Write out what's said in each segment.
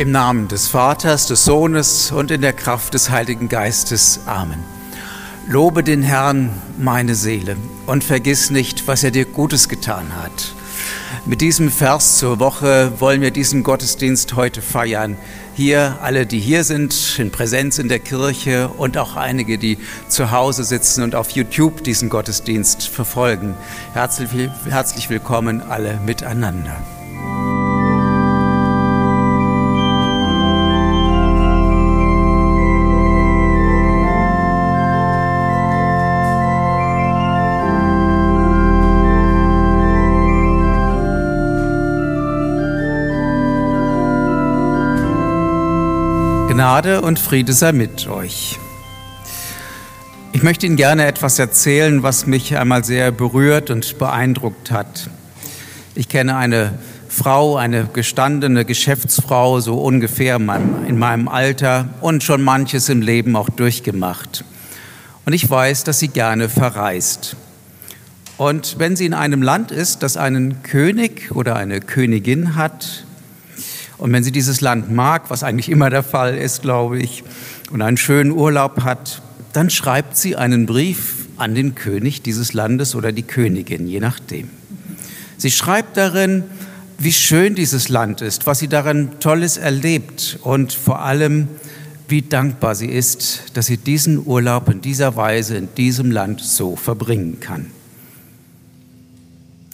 Im Namen des Vaters, des Sohnes und in der Kraft des Heiligen Geistes. Amen. Lobe den Herrn, meine Seele, und vergiss nicht, was er dir Gutes getan hat. Mit diesem Vers zur Woche wollen wir diesen Gottesdienst heute feiern. Hier alle, die hier sind, in Präsenz in der Kirche und auch einige, die zu Hause sitzen und auf YouTube diesen Gottesdienst verfolgen. Herzlich, herzlich willkommen alle miteinander. Gnade und Friede sei mit euch. Ich möchte Ihnen gerne etwas erzählen, was mich einmal sehr berührt und beeindruckt hat. Ich kenne eine Frau, eine gestandene Geschäftsfrau, so ungefähr in meinem Alter und schon manches im Leben auch durchgemacht. Und ich weiß, dass sie gerne verreist. Und wenn sie in einem Land ist, das einen König oder eine Königin hat, und wenn sie dieses Land mag, was eigentlich immer der Fall ist, glaube ich, und einen schönen Urlaub hat, dann schreibt sie einen Brief an den König dieses Landes oder die Königin, je nachdem. Sie schreibt darin, wie schön dieses Land ist, was sie darin Tolles erlebt und vor allem, wie dankbar sie ist, dass sie diesen Urlaub in dieser Weise in diesem Land so verbringen kann.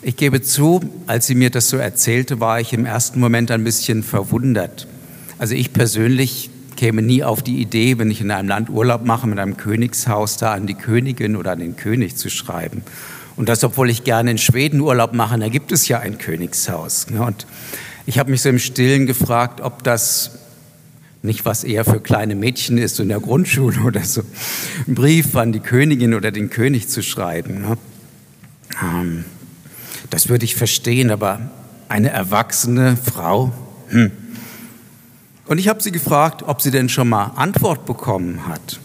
Ich gebe zu, als sie mir das so erzählte, war ich im ersten Moment ein bisschen verwundert. Also ich persönlich käme nie auf die Idee, wenn ich in einem Land Urlaub mache mit einem Königshaus, da an die Königin oder an den König zu schreiben. Und das, obwohl ich gerne in Schweden Urlaub mache, da gibt es ja ein Königshaus. Ne? Und ich habe mich so im Stillen gefragt, ob das nicht was eher für kleine Mädchen ist, in der Grundschule oder so, einen Brief an die Königin oder den König zu schreiben. Ne? Ähm, das würde ich verstehen, aber eine erwachsene Frau? Hm. Und ich habe sie gefragt, ob sie denn schon mal Antwort bekommen hat.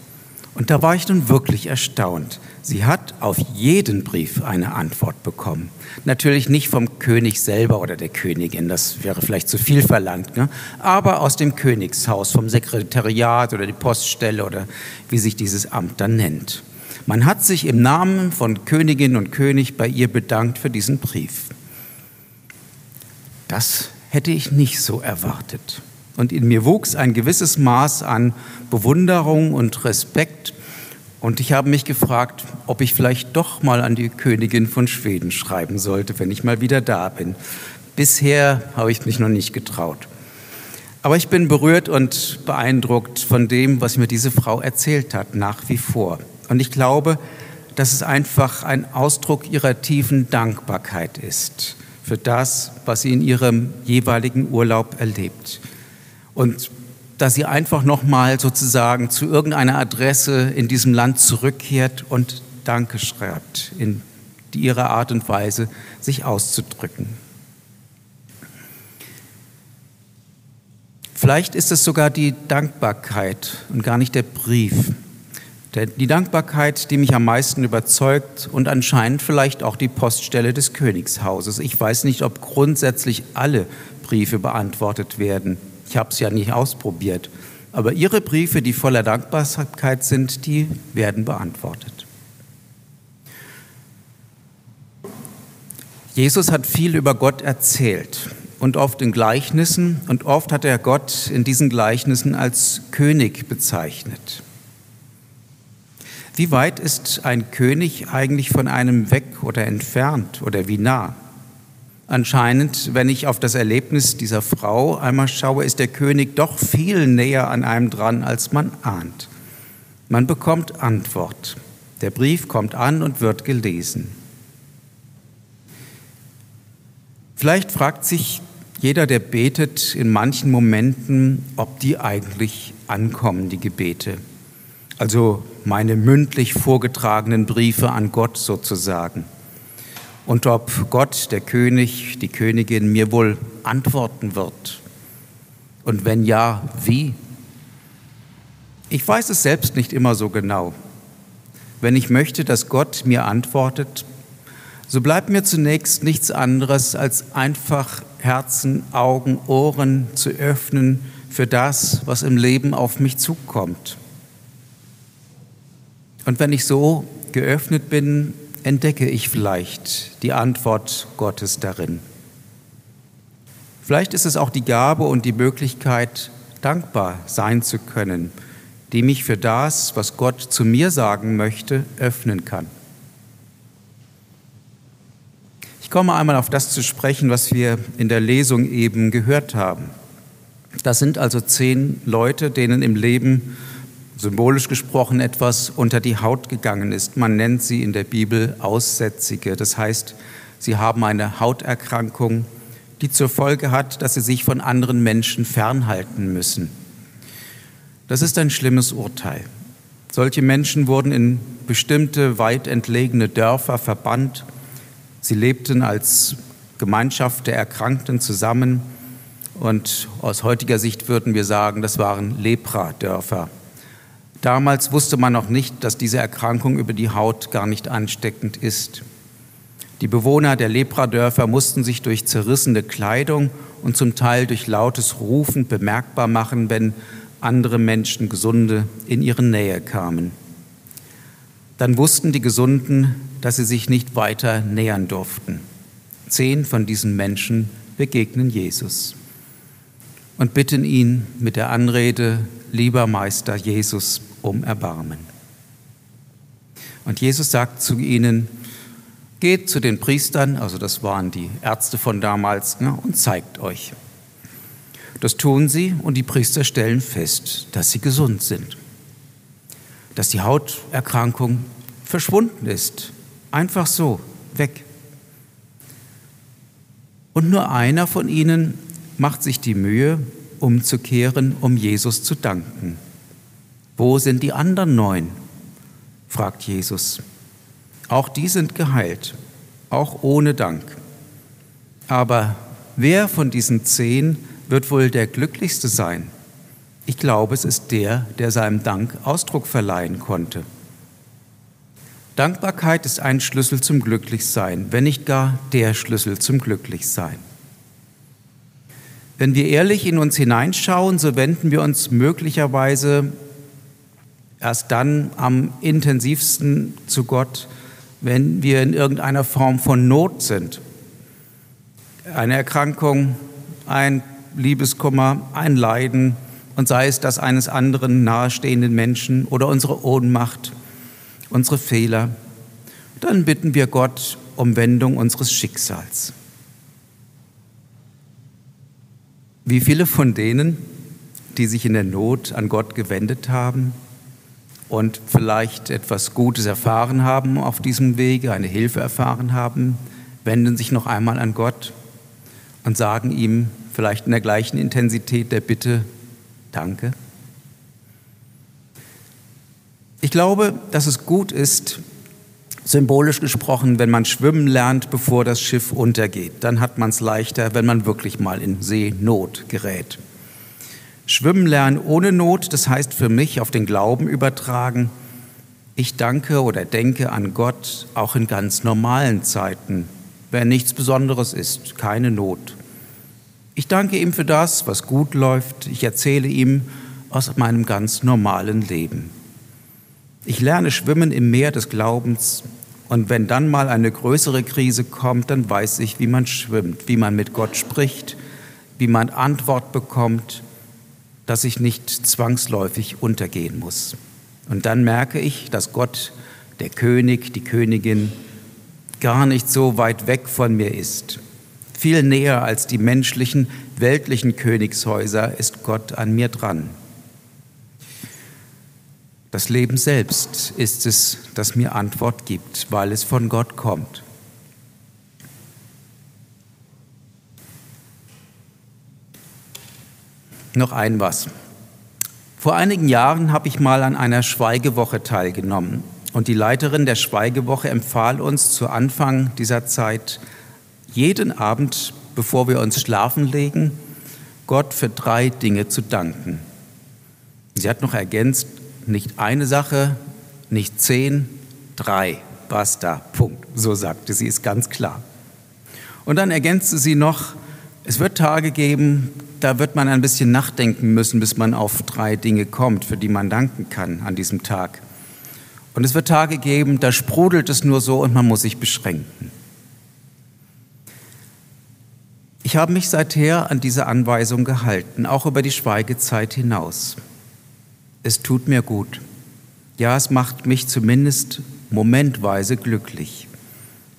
Und da war ich nun wirklich erstaunt. Sie hat auf jeden Brief eine Antwort bekommen. Natürlich nicht vom König selber oder der Königin, das wäre vielleicht zu viel verlangt, ne? aber aus dem Königshaus, vom Sekretariat oder die Poststelle oder wie sich dieses Amt dann nennt. Man hat sich im Namen von Königin und König bei ihr bedankt für diesen Brief. Das hätte ich nicht so erwartet. Und in mir wuchs ein gewisses Maß an Bewunderung und Respekt. Und ich habe mich gefragt, ob ich vielleicht doch mal an die Königin von Schweden schreiben sollte, wenn ich mal wieder da bin. Bisher habe ich mich noch nicht getraut. Aber ich bin berührt und beeindruckt von dem, was mir diese Frau erzählt hat, nach wie vor. Und ich glaube, dass es einfach ein Ausdruck ihrer tiefen Dankbarkeit ist für das, was sie in ihrem jeweiligen Urlaub erlebt. Und dass sie einfach nochmal sozusagen zu irgendeiner Adresse in diesem Land zurückkehrt und Danke schreibt, in ihrer Art und Weise, sich auszudrücken. Vielleicht ist es sogar die Dankbarkeit und gar nicht der Brief, die Dankbarkeit, die mich am meisten überzeugt und anscheinend vielleicht auch die Poststelle des Königshauses. Ich weiß nicht, ob grundsätzlich alle Briefe beantwortet werden. Ich habe es ja nicht ausprobiert. Aber Ihre Briefe, die voller Dankbarkeit sind, die werden beantwortet. Jesus hat viel über Gott erzählt und oft in Gleichnissen und oft hat er Gott in diesen Gleichnissen als König bezeichnet. Wie weit ist ein König eigentlich von einem weg oder entfernt oder wie nah? Anscheinend, wenn ich auf das Erlebnis dieser Frau einmal schaue, ist der König doch viel näher an einem dran, als man ahnt. Man bekommt Antwort. Der Brief kommt an und wird gelesen. Vielleicht fragt sich jeder, der betet, in manchen Momenten, ob die eigentlich ankommen, die Gebete. Also meine mündlich vorgetragenen Briefe an Gott sozusagen. Und ob Gott, der König, die Königin mir wohl antworten wird. Und wenn ja, wie? Ich weiß es selbst nicht immer so genau. Wenn ich möchte, dass Gott mir antwortet, so bleibt mir zunächst nichts anderes, als einfach Herzen, Augen, Ohren zu öffnen für das, was im Leben auf mich zukommt. Und wenn ich so geöffnet bin, entdecke ich vielleicht die Antwort Gottes darin. Vielleicht ist es auch die Gabe und die Möglichkeit, dankbar sein zu können, die mich für das, was Gott zu mir sagen möchte, öffnen kann. Ich komme einmal auf das zu sprechen, was wir in der Lesung eben gehört haben. Das sind also zehn Leute, denen im Leben symbolisch gesprochen etwas unter die Haut gegangen ist. Man nennt sie in der Bibel Aussätzige. Das heißt, sie haben eine Hauterkrankung, die zur Folge hat, dass sie sich von anderen Menschen fernhalten müssen. Das ist ein schlimmes Urteil. Solche Menschen wurden in bestimmte weit entlegene Dörfer verbannt. Sie lebten als Gemeinschaft der Erkrankten zusammen und aus heutiger Sicht würden wir sagen, das waren Lepra-Dörfer. Damals wusste man noch nicht, dass diese Erkrankung über die Haut gar nicht ansteckend ist. Die Bewohner der Lepradörfer mussten sich durch zerrissene Kleidung und zum Teil durch lautes Rufen bemerkbar machen, wenn andere Menschen, Gesunde, in ihre Nähe kamen. Dann wussten die Gesunden, dass sie sich nicht weiter nähern durften. Zehn von diesen Menschen begegnen Jesus und bitten ihn mit der Anrede, lieber Meister Jesus, um Erbarmen. Und Jesus sagt zu ihnen, geht zu den Priestern, also das waren die Ärzte von damals, ne, und zeigt euch. Das tun sie und die Priester stellen fest, dass sie gesund sind, dass die Hauterkrankung verschwunden ist, einfach so, weg. Und nur einer von ihnen macht sich die Mühe, umzukehren, um Jesus zu danken. Wo sind die anderen neun? fragt Jesus. Auch die sind geheilt, auch ohne Dank. Aber wer von diesen zehn wird wohl der glücklichste sein? Ich glaube, es ist der, der seinem Dank Ausdruck verleihen konnte. Dankbarkeit ist ein Schlüssel zum Glücklichsein, wenn nicht gar der Schlüssel zum Glücklichsein. Wenn wir ehrlich in uns hineinschauen, so wenden wir uns möglicherweise erst dann am intensivsten zu Gott, wenn wir in irgendeiner Form von Not sind. Eine Erkrankung, ein Liebeskummer, ein Leiden und sei es das eines anderen nahestehenden Menschen oder unsere Ohnmacht, unsere Fehler, dann bitten wir Gott um Wendung unseres Schicksals. Wie viele von denen, die sich in der Not an Gott gewendet haben, und vielleicht etwas Gutes erfahren haben auf diesem Wege, eine Hilfe erfahren haben, wenden sich noch einmal an Gott und sagen ihm vielleicht in der gleichen Intensität der Bitte, danke. Ich glaube, dass es gut ist, symbolisch gesprochen, wenn man schwimmen lernt, bevor das Schiff untergeht. Dann hat man es leichter, wenn man wirklich mal in Seenot gerät. Schwimmen lernen ohne Not, das heißt für mich auf den Glauben übertragen, ich danke oder denke an Gott auch in ganz normalen Zeiten, wenn nichts Besonderes ist, keine Not. Ich danke ihm für das, was gut läuft. Ich erzähle ihm aus meinem ganz normalen Leben. Ich lerne schwimmen im Meer des Glaubens und wenn dann mal eine größere Krise kommt, dann weiß ich, wie man schwimmt, wie man mit Gott spricht, wie man Antwort bekommt, dass ich nicht zwangsläufig untergehen muss. Und dann merke ich, dass Gott, der König, die Königin, gar nicht so weit weg von mir ist. Viel näher als die menschlichen, weltlichen Königshäuser ist Gott an mir dran. Das Leben selbst ist es, das mir Antwort gibt, weil es von Gott kommt. Noch ein was. Vor einigen Jahren habe ich mal an einer Schweigewoche teilgenommen und die Leiterin der Schweigewoche empfahl uns zu Anfang dieser Zeit, jeden Abend, bevor wir uns schlafen legen, Gott für drei Dinge zu danken. Sie hat noch ergänzt, nicht eine Sache, nicht zehn, drei, basta, Punkt. So sagte sie es ganz klar. Und dann ergänzte sie noch, es wird Tage geben, da wird man ein bisschen nachdenken müssen, bis man auf drei Dinge kommt, für die man danken kann an diesem Tag. Und es wird Tage geben, da sprudelt es nur so und man muss sich beschränken. Ich habe mich seither an diese Anweisung gehalten, auch über die Schweigezeit hinaus. Es tut mir gut. Ja, es macht mich zumindest momentweise glücklich.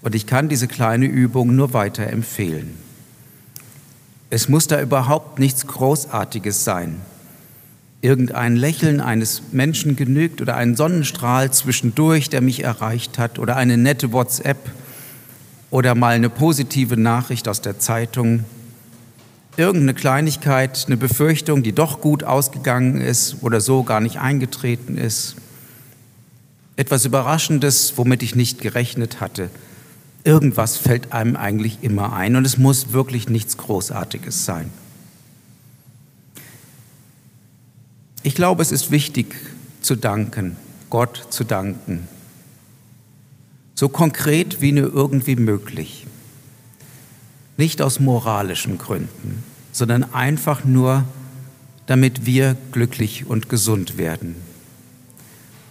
Und ich kann diese kleine Übung nur weiter empfehlen. Es muss da überhaupt nichts Großartiges sein. Irgendein Lächeln eines Menschen genügt oder ein Sonnenstrahl zwischendurch, der mich erreicht hat oder eine nette WhatsApp oder mal eine positive Nachricht aus der Zeitung. Irgendeine Kleinigkeit, eine Befürchtung, die doch gut ausgegangen ist oder so gar nicht eingetreten ist. Etwas Überraschendes, womit ich nicht gerechnet hatte. Irgendwas fällt einem eigentlich immer ein und es muss wirklich nichts Großartiges sein. Ich glaube, es ist wichtig zu danken, Gott zu danken. So konkret wie nur irgendwie möglich. Nicht aus moralischen Gründen, sondern einfach nur, damit wir glücklich und gesund werden.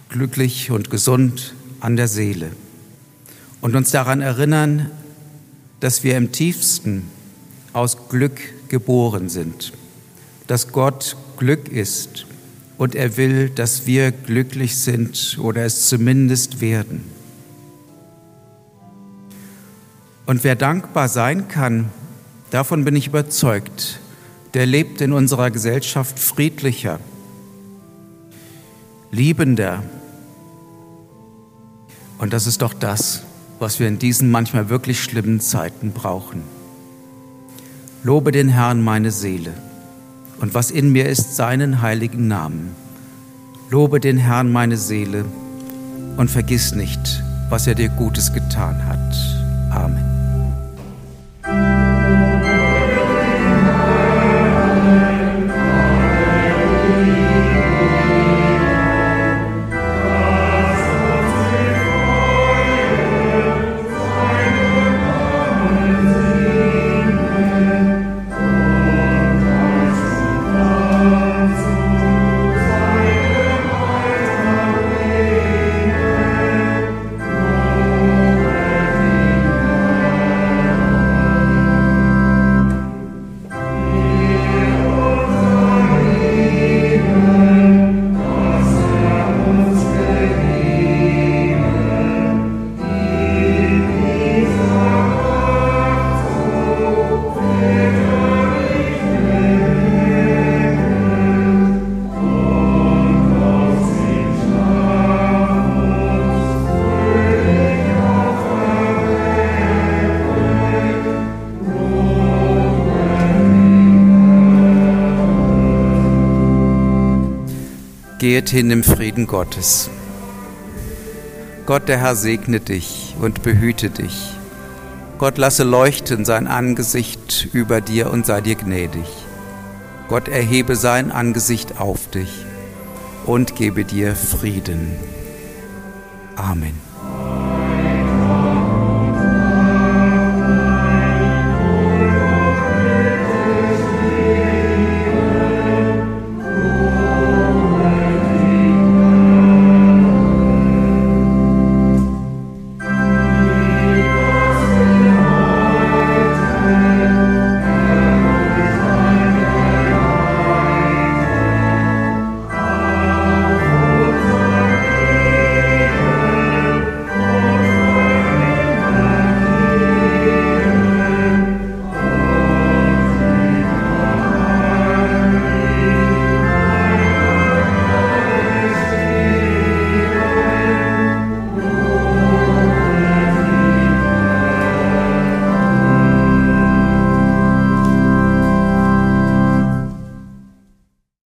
Glücklich und gesund an der Seele und uns daran erinnern, dass wir im tiefsten aus Glück geboren sind, dass Gott Glück ist und er will, dass wir glücklich sind oder es zumindest werden. Und wer dankbar sein kann, davon bin ich überzeugt, der lebt in unserer Gesellschaft friedlicher, liebender. Und das ist doch das, was wir in diesen manchmal wirklich schlimmen Zeiten brauchen. Lobe den Herrn meine Seele und was in mir ist, seinen heiligen Namen. Lobe den Herrn meine Seele und vergiss nicht, was er dir Gutes getan hat. Geht hin im Frieden Gottes. Gott der Herr segne dich und behüte dich. Gott lasse leuchten sein Angesicht über dir und sei dir gnädig. Gott erhebe sein Angesicht auf dich und gebe dir Frieden. Amen.